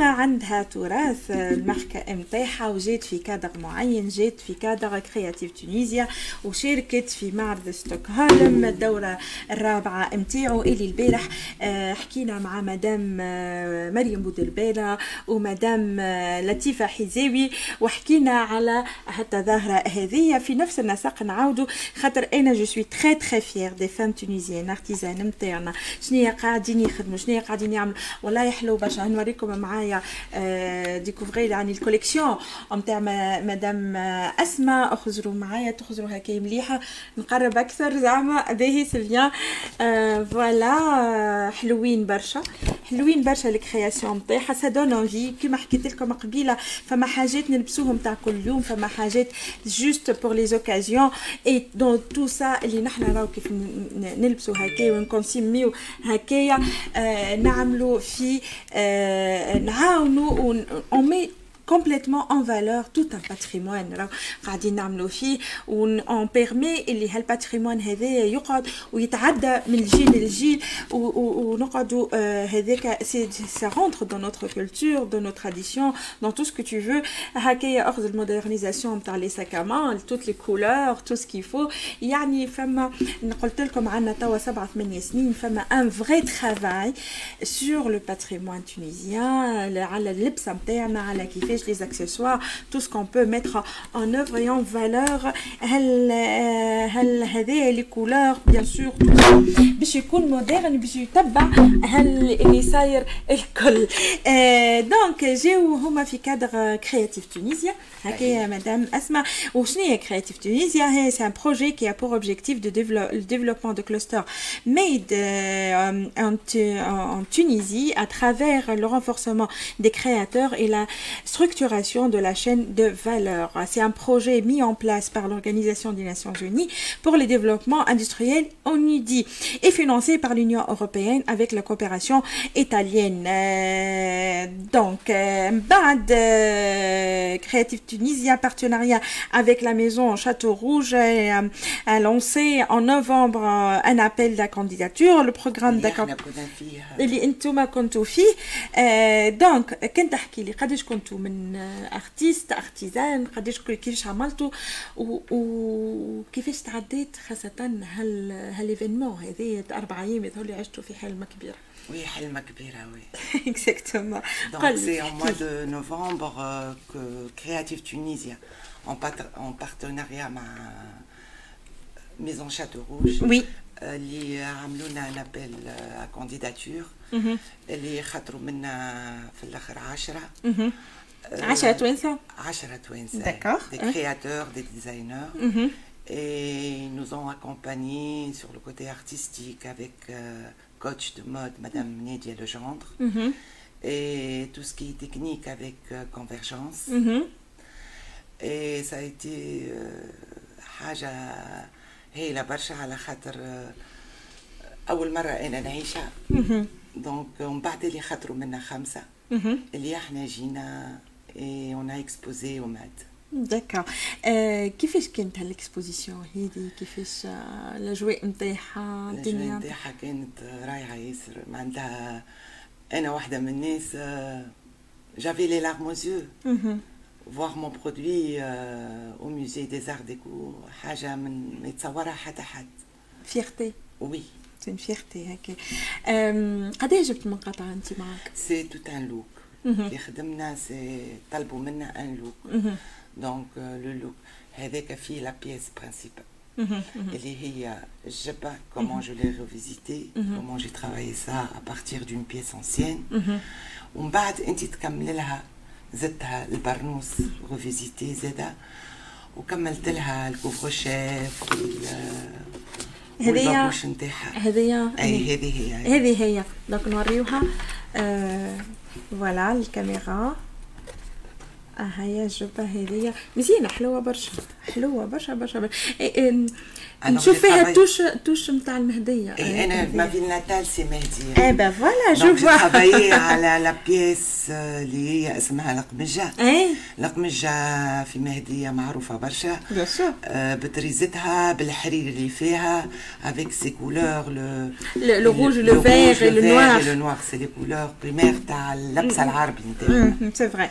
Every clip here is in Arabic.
قديمه عندها تراث الماركه نتاعها وجات في كادر معين جات في cadre Creative Tunisia وشاركت في معرض ستوكهولم الدورة الرابعة نتاعو اللي البارح. آه، حكينا مع مدام آه، مريم بودربالة ومدام آه، لطيفة حزاوي وحكينا على حتى الظاهره هذه. في نفس النسق نعاودوا خاطر أنا je suis très très fière des femmes tunisiennes artisanes نتاعنا شنو قاعدين يخدموا شنو قاعدين يعملوا؟ والله يحلو برشا. نوريكم معايا découvrez يعني ال collection نتاع مدام أسماء اخزروا معايا تخزروا هكا مليحه نقرب أكثر زعما. باهي c'est bien voilà حلوين برشا. حلوين برشا ال créations نتاعها. ça donne envie كيما حكيت لكم قبيلة فما حاجات نلبسوهم تاع كل يوم فما حاجات juste pour les occasions et dans tout ça اللي نحنا راهو كيف نلبسوا هكايا ون consomm يو هكايا آه نعملوا في آه نعاونوا on met complètement en valeur tout un patrimoine قاعدين نعملوا فيه on permet اللي هال patrimoine هذايا يقعد ويتعدى من الجيل للجيل ونقعدوا هذاك c'est ça rentre dans notre culture dans notre tradition dans tout ce que tu veux هكايا اخذ ال modernisation نتاع les sacs à main toutes les couleurs tout ce qu'il faut يعني فما قلت لكم عندنا توا سبعة ثمانية سنين فما un vrai travail sur le patrimoine tunisien على اللبسه نتاعنا على كيفاش les accessoires, tout ce qu'on peut mettre en œuvre et en valeur. هل هل هذه les couleurs bien sûr باش يكون مودرن باش يتبع هل اللي صاير الكل دونك جاو هما في كادر كرياتيف تونيزيا هكا مدام اسماء وشنو هي كرياتيف تونيزيا هي سي ان بروجي qui a pour objectif de développement de clusters made en, en Tunisie à travers le renforcement des créateurs et la structure structuration de la chaîne de valeur. C'est un projet mis en place par l'Organisation des Nations Unies pour le développement industriel ONUDI et financé par l'Union européenne avec la coopération italienne. Euh, donc, euh, BAD euh, Creative Tunisie, partenariat avec la maison Château Rouge, a lancé en novembre un appel de candidature, le programme d'accord. اللي انتم كنتوا فيه دونك كنت تحكي لي قداش كنتوا من من ارتيست ارتيزان قداش كيفاش عملتوا وكيفاش تعديت خاصة هال هاليفينمون هذايا أربع أيام اللي عشتوا في حلمة كبيرة Oui, حلمة كبيرة, oui. Exactement. Donc, c'est en mois de novembre euh, que Creative Tunisia, en, en partenariat avec Maison Château Rouge, oui. اللي عملوا لنا ان ابل à candidature اللي خاطروا منا في الآخر 10 10 توانسة 10 توانسة D'accord. Des créateurs, des designers. Mm -hmm. Et ils nous ont accompagnés sur le côté artistique avec euh, coach de mode, Madame Nédia Legendre. Mm -hmm. Et tout ce qui est technique avec euh, Convergence. Mm -hmm. Et ça a été حاجة هايلة برشا على خاطر أول مرة أنا نعيشها. دونك ومن بعد اللي خاطروا منا خمسة. اللي احنا جينا et on a exposé au MAD. D'accord. Euh, كيفاش كانت هال exposition هذه كيفاش الاجواء نتاعها الدنيا نتاعها كانت رايعه ياسر معناتها أنا واحدة من الناس j'avais les larmes aux yeux. Voir mon produit euh, au musée des arts déco حاجة من ما يتصورها حتى حد fierté oui c'est fierté هكا قداش جبت المقاطعه انت معك c'est tout un look que خدمنا c'est طلبوا منا un look donc le look هذاك فيه la pièce principale اللي هي الجبه comment je l'ai revisitée comment j'ai travaillé ça à partir d'une pièce ancienne ومن بعد انت تكمل لها زدتها البرنوس revisité زادة. وكملت لها ال couvre-chef هذه نتاعها. هذه أي هذه هي هذه هي. donc نوريوها. آه voilà الكاميرا هيا الجبه هذيا مزيانة حلوة برشا حلوة برشا برشا, برشا. إيه إيه نشوف فيها touche touche نتاع المهدية. إيه أنا ma ville natale c'est مهدية. et bah voilà je vois على la pièce اللي هي اسمها القمجه اي القمجه في مهدية معروفة برشا. بطريزتها بالحرير اللي فيها avec ces couleurs le le rouge le vert le noir le noir c'est les couleurs premières تاع اللبس العربي نتاعنا c'est vrai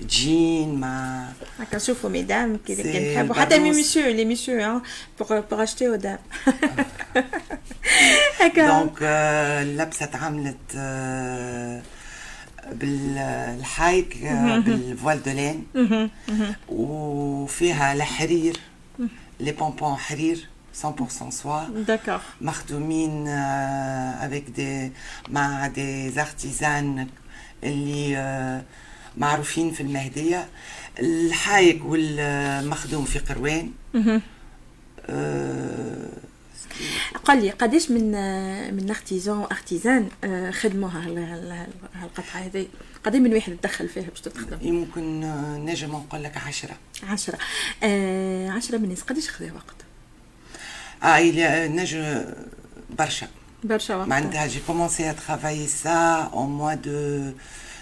جين مع هكا شوفوا ميدام كي نحبوا حتى مي مسيو لي مسيو ها بور بور اشتي ودام هكا دونك اللبسه تعملت بالحايك بالفوال دو لين وفيها الحرير لي بونبون حرير 100% soie. D'accord. مخدومين avec des مع des artisans اللي معروفين في المهدية الحايك والمخدوم في قروان. قال لي قداش من من ارتيزان ارتيزان خدموها هالقطعة هذه قداش من واحد تدخل فيها باش تتخدم يمكن نجم نقول لك 10 10 آه 10 من الناس. قداش خذا وقت؟ آه نجم برشا. برشا وقت. معناتها جي كومونسي ا ترافايي سا اون موا دو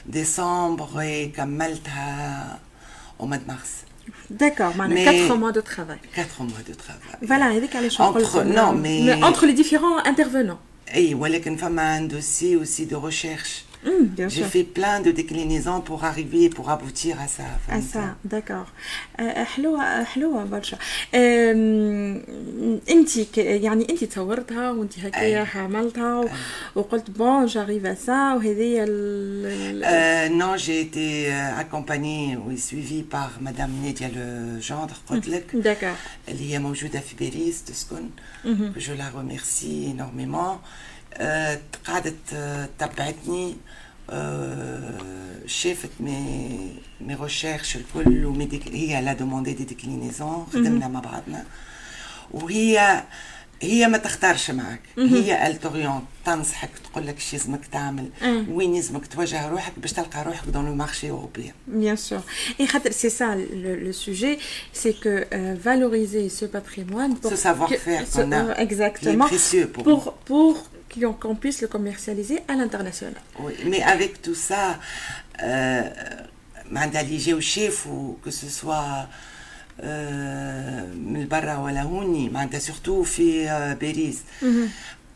décembre et comme Malte au mois de mars. D'accord, mais quatre mois de travail. Quatre mois de travail. Voilà, avec les entre, non, mais, mais entre les différents intervenants. Et voilà qu'une femme a un dossier aussi de recherche. Mmh, J'ai fait plein de déclinaisons pour arriver, pour aboutir à ça. À ça, d'accord. حلوة حلوة برشا. انت يعني انت تصورتها وانت هكايا عملتها وقلت بون جاريف à ça وهذه Non, j'ai été accompagnée ou suivie par Madame Nédia Le Gendre قلت لك. D'accord. اللي هي موجودة في باريس تسكن. Je la remercie énormément. قعدت تبعتني شافت مي مي ريشيرش الكل ومي هي لا دوموندي دي ديكلينيزون خدمنا مع بعضنا. وهي هي ما تختارش معك هي التوريون تنصحك تقول لك شو لازمك تعمل. وين لازمك توجه روحك باش تلقى روحك دون لو مارشي اوروبيان Bien sûr. Et c'est ça le, le sujet, c'est que euh, valoriser ce patrimoine pour ce savoir-faire qu'on a, euh, exactement, est précieux pour, pour, pour qu'on puisse le commercialiser à l'international. Oui, mais avec tout ça, معناتها اللي يجيو شافوا que ce soit من برا ولا هوني معناتها surtout في باريس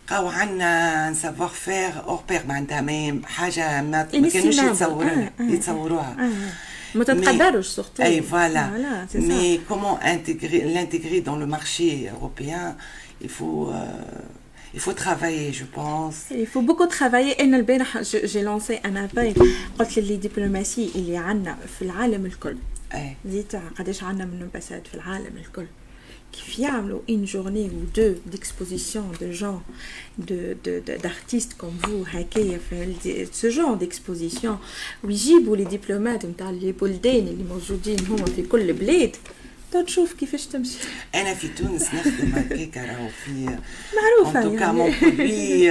بقاو عندنا savoir-faire hors pair معناتها حاجة ما كانوش يتصوروها يتصوروها ما تتقدروش surtout et voilà mais comment intégrer l'intégrer dans le marché européen il faut Il faut travailler, je pense. Il faut beaucoup travailler. أنا البارح j'ai lancé un appel قلت للي دبلوماسي اللي عندنا في العالم الكل. أي. زيت قداش عندنا من امباسات في العالم الكل. كيف يعملوا une journée ou deux d'exposition de gens de d'artistes comme vous هكايا في ce genre d'exposition ويجيبوا لي دبلومات نتاع لي بلدان اللي موجودين هما في كل بلاد تشوف كيفاش تمشي أنا في تونس نخدم هكاك راهو في معروفه ان توكا مون برودوي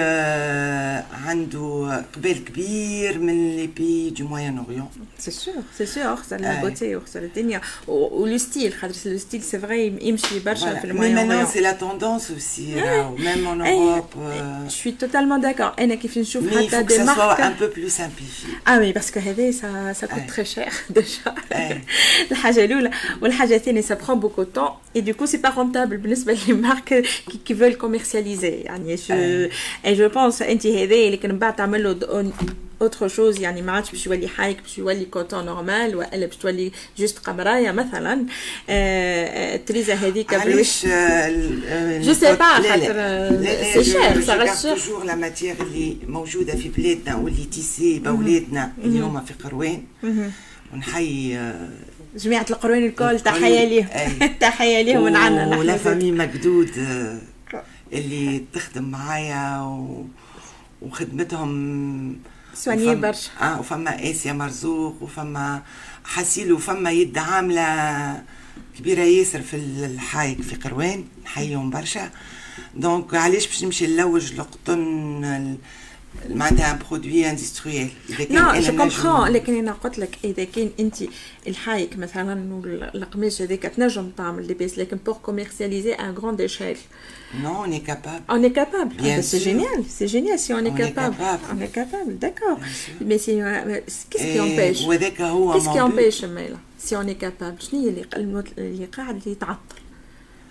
عنده قبال كبير من لي بي دو موين اوريون سي سور سي سور خسر لا بوتي وخسر الدنيا ولو ستيل خاطر لو ستيل سي فري يمشي برشا في الموين اوريون مي سي لا توندونس اوسي راهو ميم اون اوروب جو سوي توتالمون داكور أنا كيف نشوف حتى دي مارك ان بو بلو سامبليفي آه وي باسكو هذا سا سا كوت تري شير ديجا الحاجة الاولى والحاجة الثانية ça prend beaucoup de temps. Et du coup c'est pas rentable. بالنسبة les marques qui, qui veulent commercialiser يعني je et je pense انت هذا اللي كان بعد تعمل له autre chose يعني ما عادش باش يولي حايك باش يولي coton normal والا باش تولي juste قمرايه مثلا التريزه هذيك علاش je sais pas خاطر c'est cher ça reste toujours la matière اللي موجوده في بلادنا واللي tissée باولادنا اللي هما في قروان ونحيي جماعة القروين الكل تحية ليهم تحية ليهم من عنا ولا فامي مقدود اللي تخدم معايا و... وخدمتهم. سواني برشا. آه وفما آسيا مرزوق وفما حسيل وفما يد عاملة كبيرة ياسر في الحايك في قروان نحييهم برشا. دونك علاش باش نمشي نلوج القطن معناتها produit industriel là je comprends لكن أنا قلت لك إذا كان أنت الحايك مثلا والقماش هذاك تنجم تعمل لباس لكن pour commercialiser en grande échelle Non, on est capable. On est capable. Ah, c'est génial, c'est génial si on est on capable. Est capable. On est capable, d'accord. Mais si, qu'est-ce qui empêche? Qu'est-ce qui empêche Maïla? Si on est capable, شنو هي اللي قاعد يتعطل؟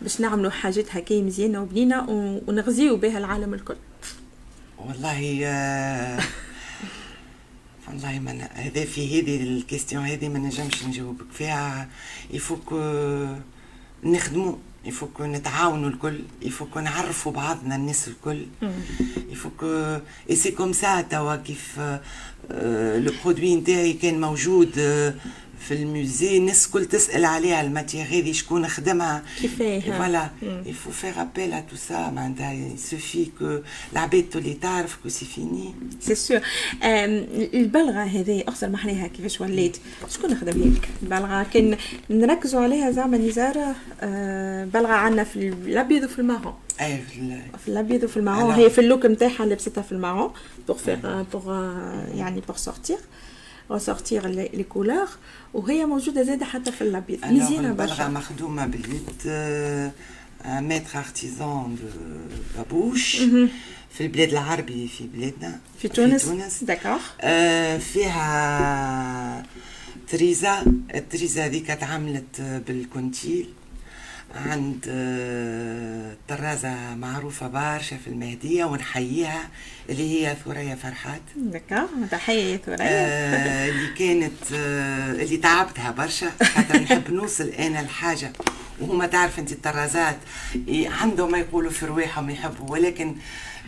باش نعملوا حاجات هكا مزيانة وبنينة ونغزيو بها العالم الكل. والله آه والله ما هذا في هذه الكيستيون هذه ما نجمش نجاوبك فيها. يفوك نخدموا يفوك نتعاونوا الكل يفوك نعرفوا بعضنا الناس الكل. يفوك اي سي كوم سا توا كيف لو برودوي نتاعي كان موجود في الموزي الناس الكل تسأل عليها الماتيغ هذه شكون خدمها. كيفاه فوالا يفو فيغ ابيل ا تو سا معناتها سوفي كو العباد تولي تعرف كو سي فيني سي سور البلغه هذه اخسر محناها كيفاش ولات شكون خدم لك البلغه كان نركزوا عليها زعما نزاره بلغه عندنا في الأبيض وفي المارون. أي في الأبيض وفي المارون. هي في اللوك نتاعها لبستها في المارون. بور فيغ بور يعني بور سورتير les, les couleurs. وهي موجودة زاده حتى في الابيض مزيانه برشا البلغه مخدومة باليد un maître artisan de babouches في البلاد العربي في بلادنا. في تونس في تونس. d'accord آه فيها تريزا. التريزا هذيك تعملت بالكونتيل. عند طرازة معروفة برشا في المهدية ونحييها اللي هي ثريا فرحات. دكا تحية ثريا. آه اللي كانت آه اللي تعبتها برشا خاطر نحب نوصل أنا الحاجة وهما تعرف أنت الطرازات عندهم ما يقولوا في رواحهم يحبوا ولكن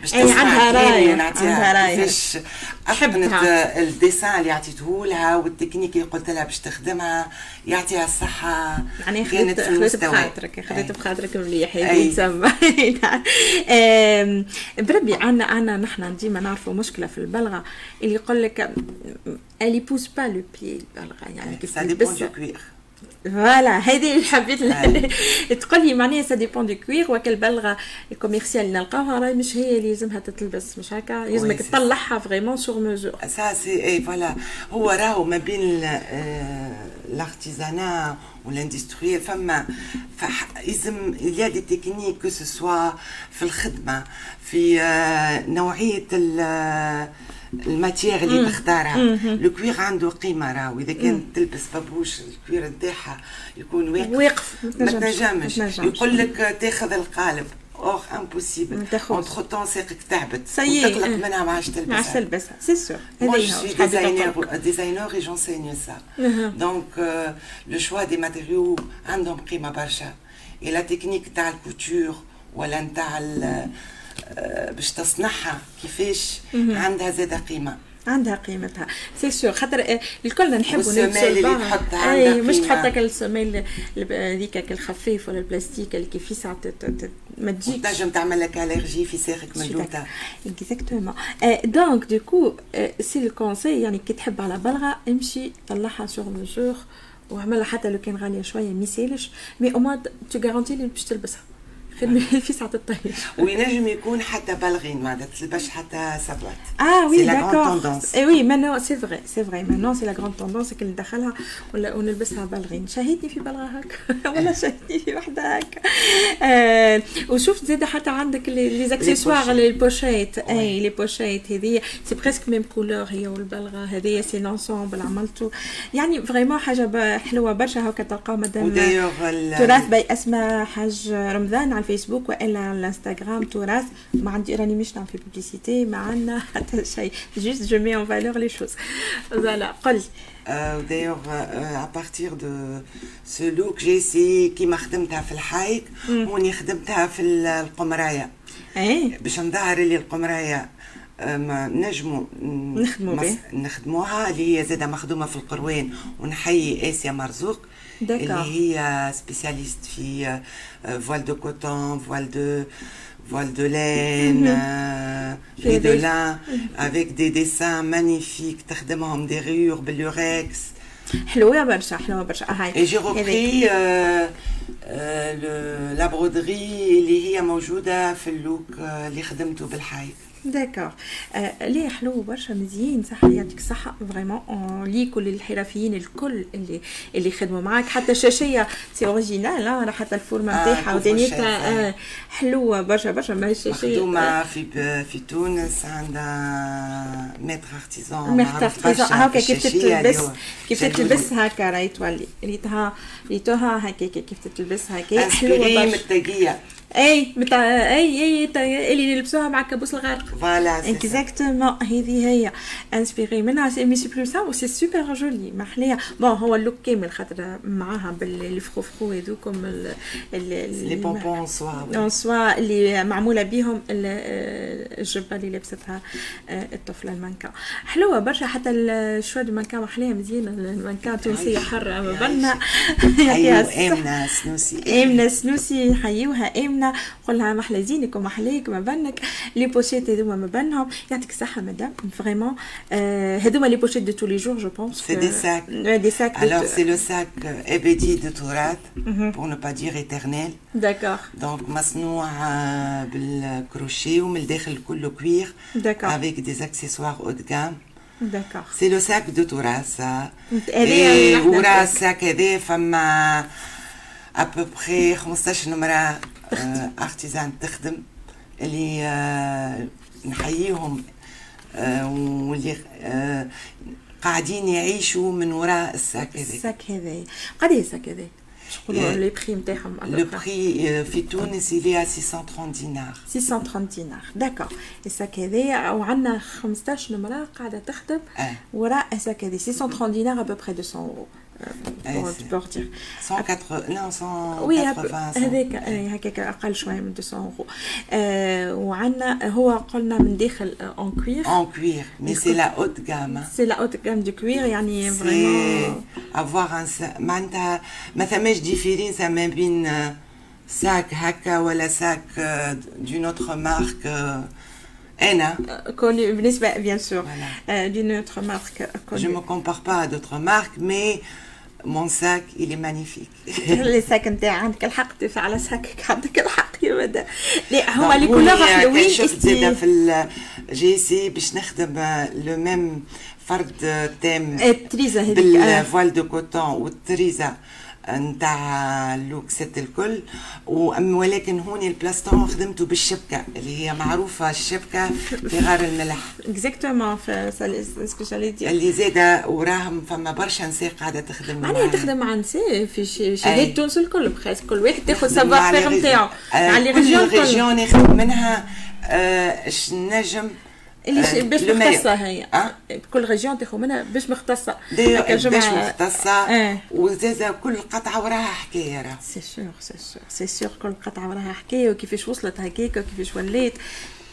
باش اي عندها راي عندها راي. كيفاش اتقنت ال dessin اللي عطيته لها والتكنيك اللي قلت لها باش تخدمها يعطيها الصحة يعني في المستوى. بخاطرك خذيت بخاطرك مليح يتسمى بربي عنا عنا نحن ديما نعرفوا مشكلة في البلغة اللي يقول لك اللي pose pas le pied البلغة يعني كيف تلبس voilà هذه اللي حبيت تقول لي معناها ça dépend du cuir وكل بلغه ال commercial اللي نلقاوها راهي مش هي اللي لازمها تتلبس مش هكا؟ لازمك تطلعها vraiment sur mesure ça c'est et voilà هو راهو ما بين ال artisanat وال industriel فما لازم y a des techniques que ce soit في الخدمة في نوعية ال matière اللي تختارها. le cuir عنده قيمة راهو. إذا كان تلبس بابوش ال cuir نتاعها يكون واقف. واقف ما تنجمش يقول لك تاخذ القالب. اور impossible اونتر temps ساقك تعبت وتقلق منها ما عادش تلبسها ما عادش تلبسها. c'est sûr Moi, je suis designer, designer et j'enseigne ça. Donc, euh, le choix des matériaux عندهم قيمة برشا. Et la technique تاع ال couture ولا نتاع باش تصنعها كيفاش عندها زاده قيمة. عندها قيمتها. سي سور خاطر الكل نحبوا نلبسوا اللي تحطها أي مش تحط السميل هذيك الخفيف ولا البلاستيك اللي كيف ساعه ما تجيك تنجم تعمل لك الرجي في ساقك من لوطا اكزاكتومون دونك دوكو سي الكونسي يعني كي تحب على بلغه امشي طلعها سور ميزور واعملها حتى لو كان غالية شوية ما يسالش مي أو تو غارونتي اللي باش تلبسها. خدمة في ساعة الطهي وينجم يكون حتى بالغين ما تلبسش حتى سبلات آه وي داكور اي وي مانو سي فغي سي فغي مانو سي لا غروند توندونس اللي ندخلها ونلبسها بالغين شاهدني في بلغه هكا ولا شاهدني في وحده هكا آه وشفت زاد حتى عندك لي زاكسيسوار لي بوشيت اي لي بوشيت هذه سي بريسك ميم كولور هي والبلغه هذه سي لونسومبل عملته يعني فريمون حاجة حلوة برشا هكا تلقاو مدام تراث باي اسماء حاج رمضان على الفيسبوك والا على الانستغرام تراث ما عندي راني مش نعمل في بوبليسيتي ما عندنا حتى شيء. جوست جو مي اون فالور لي شوز فوالا قل. دايوغ ا بارتير دو سو لوك جي سي كيما خدمتها في الحايك هوني خدمتها في القمرايه إيه. باش نظهر اللي القمرايه نجموا نخدموا نخدموها اللي هي زادة مخدومة في القروان ونحيي آسيا مرزوق. اللي هي spécialiste في voile de coton voile de voile de laine, euh, J'ai de des- lin, avec des dessins magnifiques, تخدمهم des rayures بال lurex. حلوة برشا حلوة برشا آه، هاي Et j'ai هذيك. repris euh, euh, le, la broderie اللي هي موجودة في ال look آه، اللي خدمته بالحايك. d'accord آه ليه حلو برشا مزيان صح يعطيك الصحة vraiment les كل الحرفيين الكل اللي اللي خدموا معاك حتى الشاشية c'est original راه حتى الفورمة نتاعها ودنيتها آه حلوة برشا برشا ما الشاشية مخدومة في في تونس عندها maître artisan مختلف هكا كيف تتلبس كيف تتلبس هكا راهي تولي ريتها ريتوها هكا كيف تتلبس هكا inspirée حلوة برشا أي متاع أي أي اللي يلبسوها مع كابوس الغرق فوالا سي. اكزاكتومون هذه هي انسبيري منها سي مي سي بلو سا وسي سوبر جولي. محلية. بون هو اللوك كامل خاطر معاها بالفخوفخو هذوكم لي بونبون سوا سوا اللي معمولة بيهم ال- الجبة اللي لبستها آه، الطفلة المانكا. حلوة برشا حتى الشوا دو مانكا محلية مزيان المانكا تونسيه حره أيوه الصحة. امنه سنوسي. امنه سنوسي نحيوها امنه قولها محلى زينك ومحليك ما بنك les pochettes هذوما ما بنهم يعطيك الصحة مدام vraiment آه، هذوما les pochettes de tous les jours je pense C'est des sacs. des sacs Alors c'est le sac euh, Ebedi de Tourat, pour ne pas dire éternel. d'accord Donc مصنوع آه، بالكروشيه ومن الداخل كله cuir D'accord. avec des accessoires haut de gamme. d'accord C'est le sac de Tourat ça. هذه Et الوحدة ورا نتاعك. ال sac هذا فما à peu près 15 نمرة artisan تخدم اللي آه، نحييهم آه، واللي آه، قاعدين يعيشوا من وراء ال sac هذا ال sac هذا قد إيه ال sac هذا إيه. les prix نتاعهم prix euh, في تونس à 630 dinars. 630 دينار d'accord ال sac هذا وعندنا 15 نمره قاعدة تخدم آه. وراء ال sac هذا 630 دينار à peu près 200 اورو إيه، pour c'est. pour dire 180 non oui 180 هذاك آه، هكاك أقل شوية من 200 اورو آه وعندنا هو قلنا من داخل en cuir en cuir mais c'est la haute gamme hein. c'est la haute gamme de cuir يعني c'est vraiment avoir un sac معناتها ما ثماش différence ما بين آه، ساك هكا ولا ساك دون اوتر مارك أنا كوني بالنسبة بيان سور Voilà. دون اوتر مارك je me compare pas à d'autres marques mais sac il est magnifique. لي ساك نتاع عندك الحق تدفع على ساكك. عندك الحق يا مدى لا هما لي كولور حلوين شفت زاده في استي ال- جي سي باش نخدم لو ميم فرد تيم التريزه هذيك. بالفوال دو كوتون والتريزه نتاع اللوك ست الكل ولكن هوني البلاستون خدمته بالشبكة اللي هي معروفة الشبكة في غار الملح اكزاكتومون دير اللي زاده وراهم فما برشا نساء قاعدة تخدم معناها. تخدم مع نساء في ش- أي. شهادة تونس الكل بخاص كل واحد تاخذ سافوار فيغ. نتاعو آه، مع لي كل ريجيون الكل ناخذ منها آه، اش نجم اللي آه، باش. مختصة هي. آه. كل région تاخذ منها باش هكا باش مختصة. آه. وزازة كل قطعة وراها حكاية راه. c'est sûr c'est sûr c'est sûr كل قطعة وراها حكاية وكيفاش وصلت هكاك وكيفاش ولات.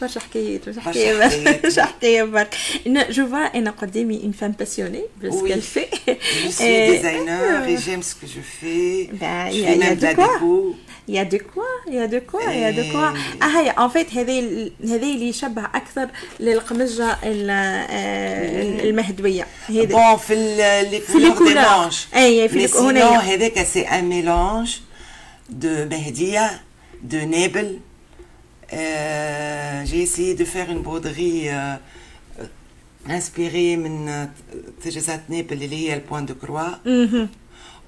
برشا حكايات برشا حكايات برشا حكايات. برك. أنا je vois أنا قدامي une femme passionnée parce qu'elle fait je designer et j'aime ce que je fais y a y a de y a de quoi y a de quoi y a de quoi آه هي en fait هذه هذه اللي يشبه أكثر للقمجه المهدوية. هذه bon في les couleurs des manches أي في هنا هذاك c'est un mélange de مهدية de نابل Euh, J'ai essayé de faire une broderie euh, euh, inspirée من تجهيزات نابل اللي هي ال point de croix مهم.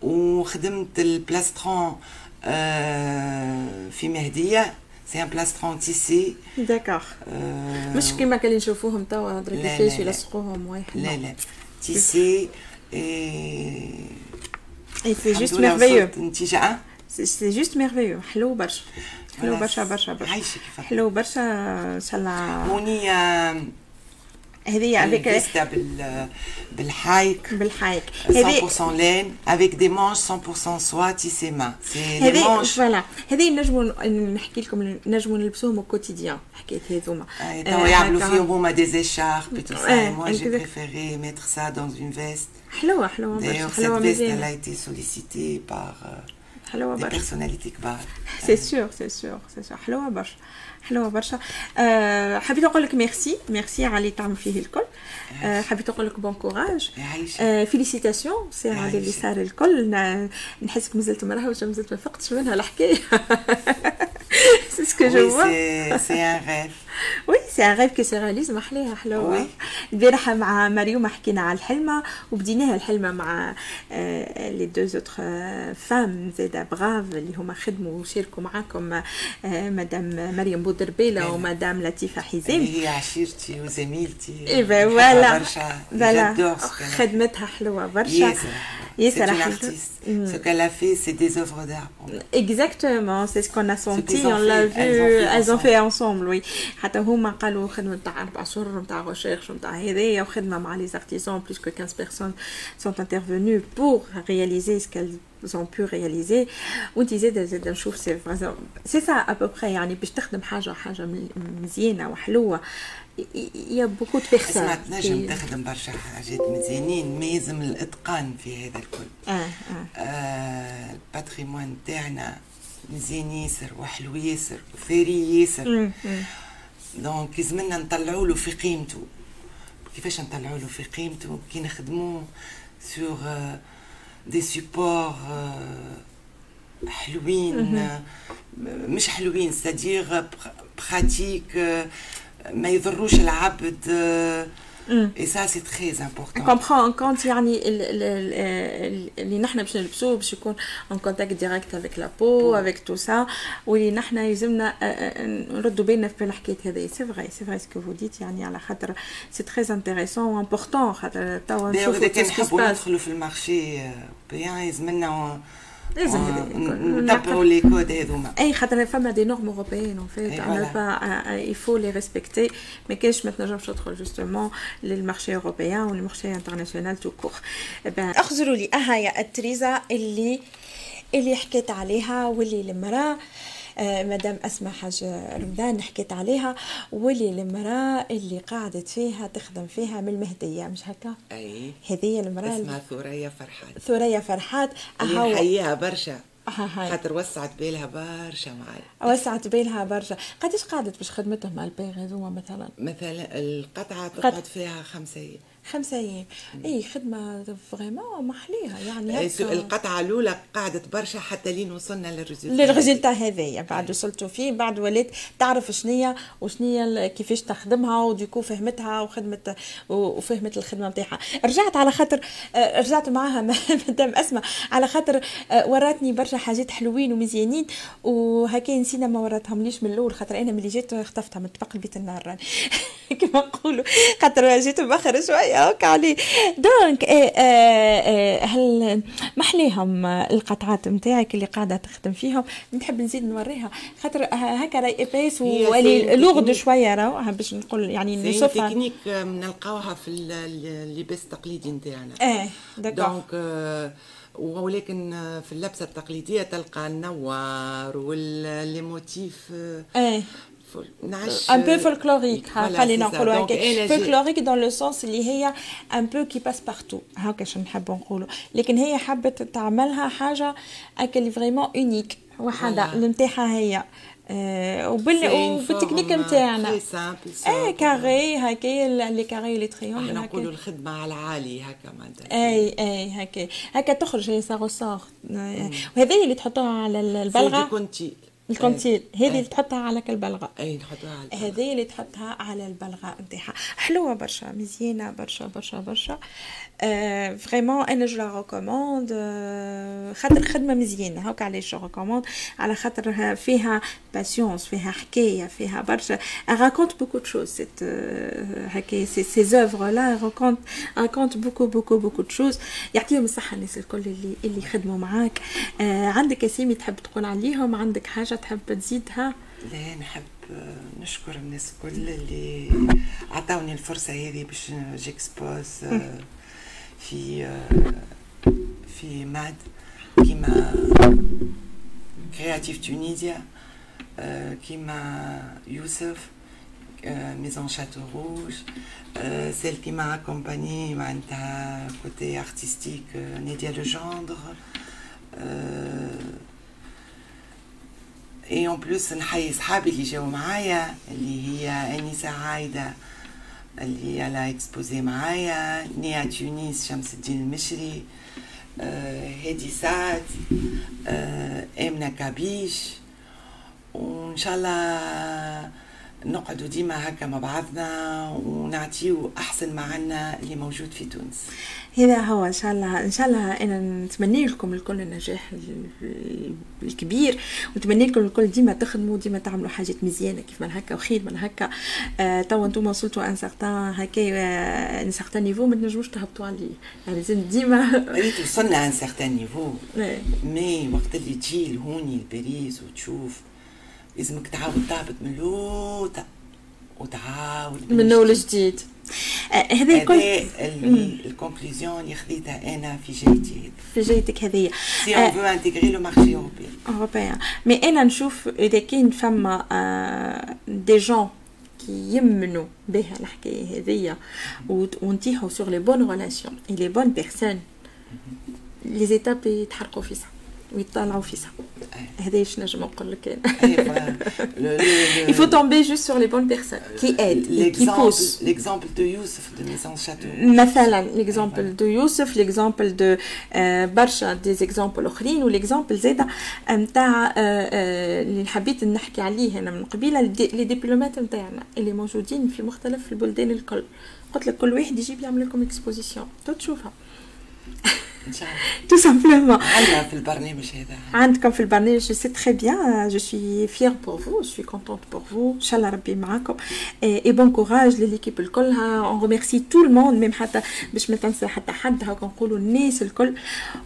وخدمت ال plastron آه، في مهدية c'est un plastron tissé d'accord آه، مش كيما كان نشوفوهم توا درا لا، كيفاش لا، لا. يلصقوهم واحد لا لا tissé et c'est juste merveilleux نتيجة آه c'est juste merveilleux حلو برشا حلو برشا برشا برشا. عايشة كيف حلو برشا ان شاء الله هوني آه، هذه بال بالحايك. بالحايك. هذه 100% laine avec des manches 100% soie tissé main. C'est les هذه manches. voilà هذه نجموا نحكي لكم نجموا نلبسوهم ال quotidien حكاية هذوما. توا يعملوا. فيهم هما ça. Ouais, Et moi, j'ai exact. préféré mettre ça dans une veste. حلوة حلوة D'ailleurs, cette veste, elle a été sollicitée par euh, حلوة des برشا personnalités كبار c'est sûr c'est sûr c'est sûr حلوة برشا حلوة برشا أه حبيت نقول لك merci merci على اللي تعمل فيه الكل أه حبيت نقول لك bon courage يعيشك أه félicitations c'est على اللي يعيشك. صار الكل ن- نحسك مازلت مراهوشه مازلت ما فقتش منها الحكاية c'est ce que je Oui, vois c'est c'est un rêve. oui c'est un rêve qui s'est réalisé محليها حلوة. البارحه مع مريوم حكينا على الحلمة وبديناها الحلمة مع les deux autres femmes زادا braves اللي هما خدموا وشاركوا معاكم آه، مدام مريم بودربيله. ومدام لطيفة حزام هي عشيرتي وزميلتي. اي voilà برشا. خدمتها حلوة برشا. ياسر ياسر C'est une حلوة. artiste. Mm. Ce qu'elle a fait, c'est des œuvres d'art. pour moi. Exactement, c'est ce qu'on a senti, qu'ils ont on l'a fait, vu, elles ont fait elles ont fait ensemble, oui. حتى هما قالوا خدمة تاع أربع شهور نتاع recherche نتاع هذايا وخدمة مع les artisans, plus que 15 personnes sont intervenues pour réaliser ce qu'elles ont pu réaliser وانت زاد زاد نشوف سي سي سا ابوبخي يعني باش تخدم حاجة حاجة مل- مزيانة وحلوة y a beaucoup de اسمع personnes تنجم تخدم برشا حاجات مزيانين ما يلزم الإتقان في هذا الكل. آه آه. آه ال patrimoine تاعنا مزيان ياسر وحلو ياسر وثري ياسر. donc لازمنا نطلعوا له في قيمته. كيفاش نطلعوا له في قيمته؟ كي نخدموه sur des supports حلوين مش حلوين c'est-à-dire pratiques ما يضروش العبد أمم. et ça c'est très important qu'on prend en compte يعني ال- ال- ال- اللي نحن باش نلبسوه باش يكون en contact direct avec la peau avec tout ça واللي نحن يلزمنا آه، آه، نردوا بالنا في الحكاية هذه c'est vrai c'est vrai ce que vous dites يعني على خاطر c'est très intéressant و important خاطر توا دايما نشوفوا اذا كان كيف نحبوا سباس ندخلوا في ال marché européen يلزمنا لازم. نتبعوا les codes هذوما أي خاطر فما des normes européennes en fait أنا. bah faut les respecter ما كاينش ما تنجمش تدخل justement لل marché européen وال marché international tout court اخزروا لي أهايا التريزا اللي اللي حكيت عليها واللي المرأة مدام أسماء حاج رمضان حكيت عليها واللي المرأة اللي قعدت فيها تخدم فيها من المهدية مش هكا؟ أي. هذه المرأة اسمها ثريا فرحات. ثريا فرحات. أهو نحييها برشا. خاطر وسعت بالها برشا معايا وسعت بالها برشا. قداش قعدت باش خدمتهم مع الباغ هذوما مثلا؟ مثلا القطعة تقعد فيها خمسة أيام. خمسة أيام. اي خدمة vraiment محليها يعني سو- هكا القطعة الأولى قعدت برشا حتى لين وصلنا لل résultat. لل résultat هذايا. بعد وصلتوا فيه بعد ولات تعرف شنيا وشنيا كيفاش تخدمها و du coup فهمتها وخدمت وفهمت الخدمة نتاعها رجعت على خاطر آه، رجعت معاها مدام أسماء. على خاطر آه، وراتني برشا حاجات حلوين ومزيانين وهكا نسينا ما وراتهم ليش من الأول خاطر أنا ملي جيت خطفتها من طبق البيت النار. كما نقولوا. خاطر جيت مأخر شوية. هكا عليه donc آه، آه، آه، هل محليهم آه، القطعات نتاعك اللي قاعدة تخدم فيهم؟ نحب نزيد نوريها. خاطر آه، هكا راهي اباس هي ولي لوغد. شوية راهو. باش نقول يعني سي نوصفها. تكنيك نلقاوها في ال- ال- اللباس التقليدي نتاعنا. آه donc آه، ولكن آه، في اللبسة التقليدية تلقى النوار و les motifs آه un peu folkloriques Voilà, خلينا. نقولوا هكا folklorique dans le sens اللي هي un peu qui passe partout هكا شنو نحبوا نقولوا لكن هي حبت تعملها حاجة اللي vraiment unique وحده Voilà. اللي نتاعها هي وبال وبالتكنيك نتاعنا simple. carré هكا les carrés les triangles إحنا نقولوا الخدمة على العالي هكا معناتها اي اي هكا هكا تخرج هي صار وهذه اللي تحطوها على ال- البلغه كنتي الكونتيل هذه اللي أي. تحطها على البلغه اي نحطوها على. هذه اللي تحطها على البلغة نتاعها حلوة برشا مزيانة برشا برشا برشا آه vraiment أنا je la recommande آه خاطر خدمة مزيانة. هاك علاش je recommande على خاطر فيها patience فيها حكاية فيها برشا. raconte beaucoup de choses cette هكا ces ces œuvres-là racontent racontent beaucoup beaucoup beaucoup de choses يعطيهم الصحة الناس الكل اللي اللي خدموا معاك. آه عندك اسامي تحب تقول عليهم؟ عندك حاجة تحب تزيدها؟ لا نحب آه، نشكر الناس الكل اللي عطاوني الفرصة هذه باش j'expose آه، في آه، في ماد كيما كرياتيف تونيزيا آه، كيما يوسف ميزون شاتو روج سيل كي م'a accompagné معناتها كوتي ارتستيك نادية لوجندر اي اون بلوس نحيي صحابي اللي جاوا معايا اللي هي انيسه عايده اللي على اكسبوزي معايا نيا تونس شمس الدين المشري آه هادي سعد آه امنه كابيش وان شاء الله نقعدوا ديما هكا مع بعضنا ونعطيو أحسن ما عنا اللي موجود في تونس. هذا هو إن شاء الله إن شاء الله أنا نتمنى لكم الكل النجاح الكبير ونتمنى لكم الكل ديما تخدموا ديما تعملوا حاجات مزيانة كيف ما هكا وخير من هكا آه توا أنتم وصلتوا ان سارتان هكا un certain niveau ما تنجموش تهبطوا عليه يعني لازم ديما. ريت وصلنا un certain niveau mais وقت اللي تجي لهوني لباريس وتشوف لازمك تعاود تهبط من لوطة وتعاود من أول جديد. هذا كل ال conclusion اللي خذيتها أنا في جيتي في جيتك هذيا si on veut intégrer le marché européen européen mais أنا نشوف إذا كان فما des jeunes كي يمنوا بها الحكاية هذيا ونتيحوا sur les bonnes relations et les bonnes personnes les étapes يتحرقوا في صح. ويطلعوا في صح هذا إيش نجم نقول لك il faut tomber juste sur les bonnes personnes qui aident et qui poussent. l'exemple de Youssef de Maison Château. مثلا l'exemple de Youssef l'exemple de برشا des exemples اخرين وال exemple زاده نتاع اللي حبيت نحكي عليه أنا من قبيله les diplomates نتاعنا اللي موجودين في مختلف البلدان الكل قلت لك كل واحد يجيب يعمل لكم exposition تشوفها Tout simplement. عندكم في البرنامج je sais très bien je suis fière pour vous je suis contente pour vous ان شاء الله ربي معاكم et bon courage لل équipe الكلها on remercie tout le monde même حتى باش ما تنسى حتى حد هاكا نقولوا الناس الكل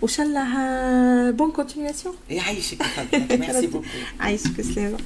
وان شاء الله bonne continuation يعيشك merci beaucoup عايشك سلامه